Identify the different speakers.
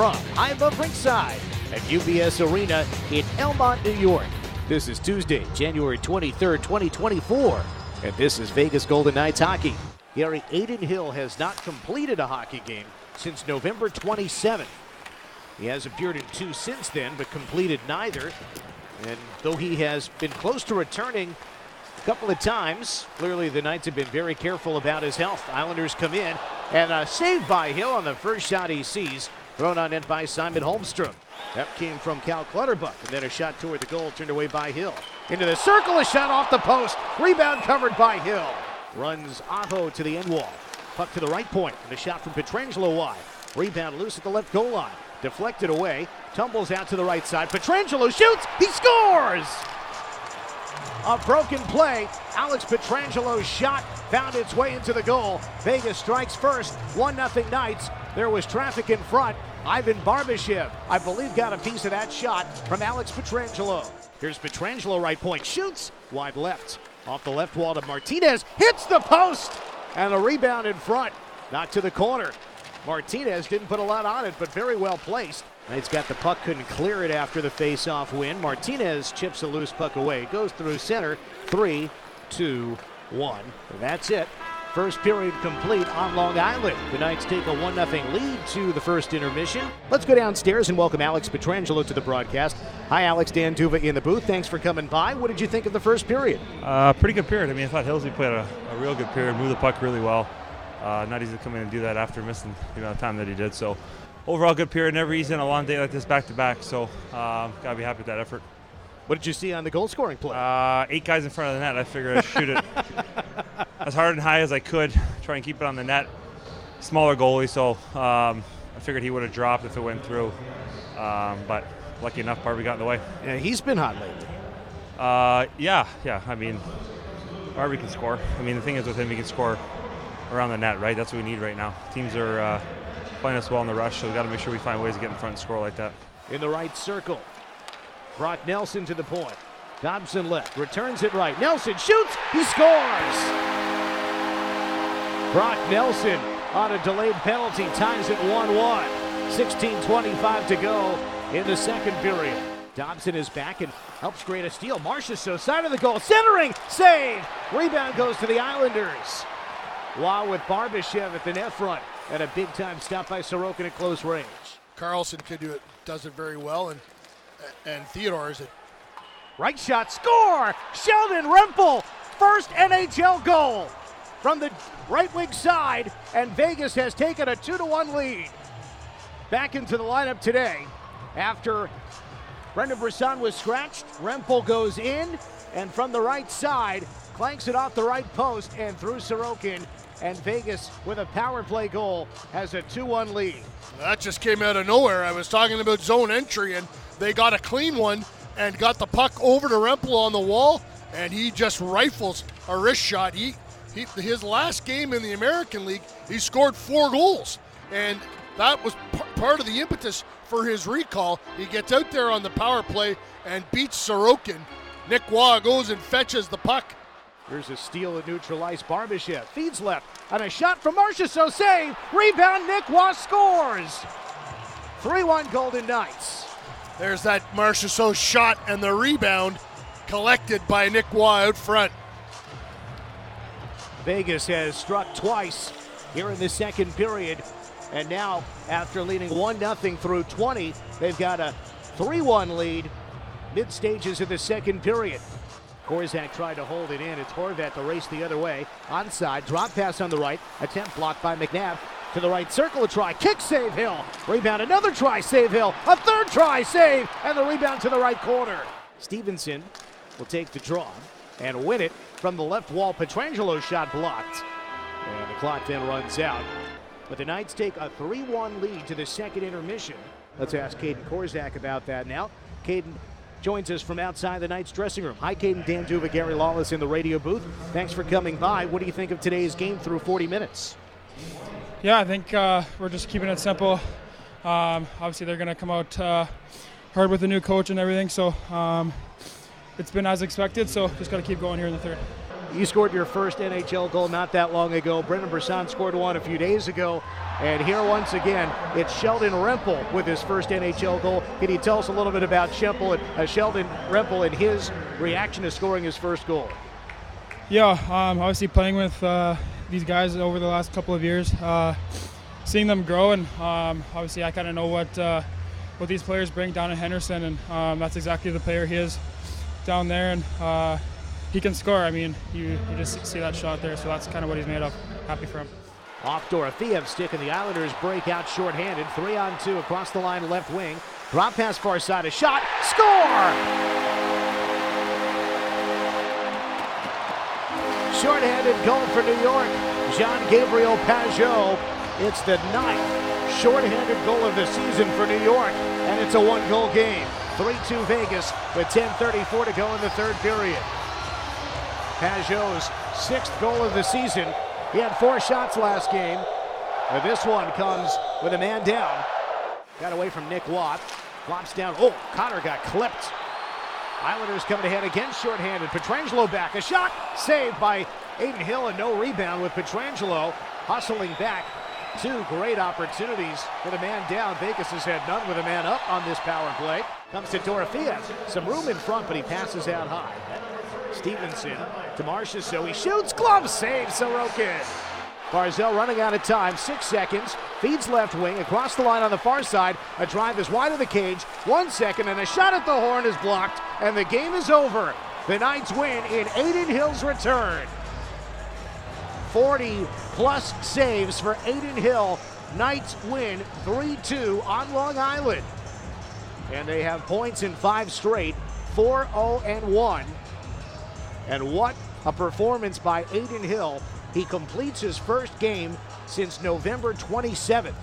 Speaker 1: from high above ringside at UBS Arena in Elmont, New York. This is Tuesday, January 23rd, 2024, and this is Vegas Golden Knights hockey. Gary Adin Hill has not completed a hockey game since November 27th. He has appeared in two since then, but completed neither. And though he has been close to returning a couple of times, clearly the Knights have been very careful about his health. Islanders come in and uh, saved by Hill on the first shot he sees, thrown on net by Simon Holmstrom. That came from Cal Clutterbuck, and then a shot toward the goal turned away by Hill. Into the circle, a shot off the post. Rebound covered by Hill. Runs Aho to the end wall. Puck to the right point, and a shot from Pietrangelo wide. Rebound loose at the left goal line. Deflected away, tumbles out to the right side. Pietrangelo shoots, he scores! A broken play. Alex Pietrangelo's shot found its way into the goal. Vegas strikes first, 1 0 Knights. There was traffic in front. Ivan Barbashev, I believe, got a piece of that shot from Alex Pietrangelo. Here's Pietrangelo, right point, shoots wide left. Off the left wall to Martinez, hits the post, and a rebound in front, not to the corner. Martinez didn't put a lot on it, but very well placed. Knights got the puck, couldn't clear it after the face-off win. Martinez chips a loose puck away, goes through center. Three, two, one. That's it. First period complete on Long Island. The Knights take a 1 0 lead to the first intermission. Let's go downstairs and welcome Alex Pietrangelo to the broadcast. Hi, Alex. Dan D'Uva in the booth. Thanks for coming by. What did you think of the first period?
Speaker 2: Uh, pretty good period. I mean, I thought Hillsey played a, a real good period, moved the puck really well. Uh, not easy to come in and do that after missing the amount of time that he did. So, overall, good period. Never easy in a long day like this back to back. So, uh, gotta be happy with that effort.
Speaker 1: What did you see on the goal scoring play?
Speaker 2: Uh, eight guys in front of the net. I figured I'd shoot it as hard and high as I could, try and keep it on the net. Smaller goalie, so um, I figured he would have dropped if it went through. Um, but lucky enough, Barbie got in the way.
Speaker 1: Yeah, he's been hot lately.
Speaker 2: Uh, yeah, yeah. I mean, Barbie can score. I mean, the thing is with him, he can score around the net, right? That's what we need right now. Teams are uh, playing us well in the rush, so we got to make sure we find ways to get in front and score like that.
Speaker 1: In the right circle, Brock Nelson to the point. Dobson left, returns it right. Nelson shoots, he scores! Brock Nelson on a delayed penalty ties it 1 1. 16.25 to go in the second period. Dobson is back and helps create a steal. Marchessault side of the goal, centering, save! Rebound goes to the Islanders. While with Barbashev at the net front and a big time stop by Sorokin at close range.
Speaker 3: Karlsson could do it, does it very well, and and Theodore is it.
Speaker 1: Right shot, score! Sheldon Rempal, first NHL goal from the right wing side, and Vegas has taken a 2 to 1 lead. Back into the lineup today after Brendan Brisson was scratched. Rempal goes in, and from the right side, clanks it off the right post and through Sorokin. And Vegas, with a power play goal, has a 2 1 lead.
Speaker 3: That just came out of nowhere. I was talking about zone entry, and they got a clean one and got the puck over to Rempal on the wall, and he just rifles a wrist shot. He, he his last game in the American League, he scored four goals, and that was p- part of the impetus for his recall. He gets out there on the power play and beats Sorokin. Nick Waugh goes and fetches the puck.
Speaker 1: Here's a steal and neutralized Barbashev. Feeds left. And a shot from Marchessault Save. Rebound. Nick Waugh scores. 3 1 Golden Knights.
Speaker 3: There's that Marchessault shot and the rebound collected by Nick Waugh out front.
Speaker 1: Vegas has struck twice here in the second period. And now, after leading 1 0 through 20, they've got a 3 1 lead mid stages of the second period. Korczak tried to hold it in. It's Horvat to race the other way. Onside, drop pass on the right. Attempt blocked by McNabb. To the right circle, a try. Kick, save Hill. Rebound, another try, save Hill. A third try, save. And the rebound to the right corner. Stephenson will take the draw and win it from the left wall. Pietrangelo shot blocked. And the clock then runs out. But the Knights take a 3 1 lead to the second intermission. Let's ask Kaedan Korczak about that now. Kaedan joins us from outside the Knights dressing room. Hi, Kaedan Dan D'Uva, Gary Lawless in the radio booth. Thanks for coming by. What do you think of today's game through 40 minutes?
Speaker 4: Yeah, I think uh, we're just keeping it simple. Um, obviously, they're going to come out uh, hard with the new coach and everything, so um, it's been as expected. So just got to keep going here in the third.
Speaker 1: you scored your first NHL goal not that long ago. Brendan Brisson scored one a few days ago. And here once again, it's Sheldon Rempal with his first NHL goal. Can you tell us a little bit about Shempel and, uh, Sheldon Rempal and his reaction to scoring his first goal?
Speaker 4: Yeah, um, obviously playing with uh, these guys over the last couple of years, uh, seeing them grow, and um, obviously I kind of know what uh, what these players bring down in Henderson, and um, that's exactly the player he is down there, and uh, he can score. I mean, you, you just see that shot there, so that's kind of what he's made of. Happy for him.
Speaker 1: Off Dorofeyev stick and the Islanders break out shorthanded. Three on two across the line left wing. Drop pass far side, a shot, score! Shorthanded goal for New York. Jean Gabriel Pageau. It's the ninth shorthanded goal of the season for New York, and it's a one goal game. 3 2 Vegas with 10.34 to go in the third period. Pageau's sixth goal of the season. He had four shots last game. But this one comes with a man down. Got away from Nick Watt. Flops down. Oh, Connor got clipped. Islanders coming ahead again shorthanded. Pietrangelo back. A shot saved by Adin Hill and no rebound with Pietrangelo hustling back. Two great opportunities with a man down. Vegas has had none with a man up on this power play. Comes to Dorofeyev. Some room in front, but he passes out high. Stephenson to Marchessault he shoots. Glove save, Sorokin. Barzal running out of time, six seconds, feeds left wing across the line on the far side. A drive is wide of the cage, one second, and a shot at the horn is blocked, and the game is over. The Knights win in Adin Hill's return. 40 plus saves for Adin Hill. Knights win 3 2 on Long Island. And they have points in five straight 4 0 and 1. And what a performance by Adin Hill. He completes his first game since November 27th.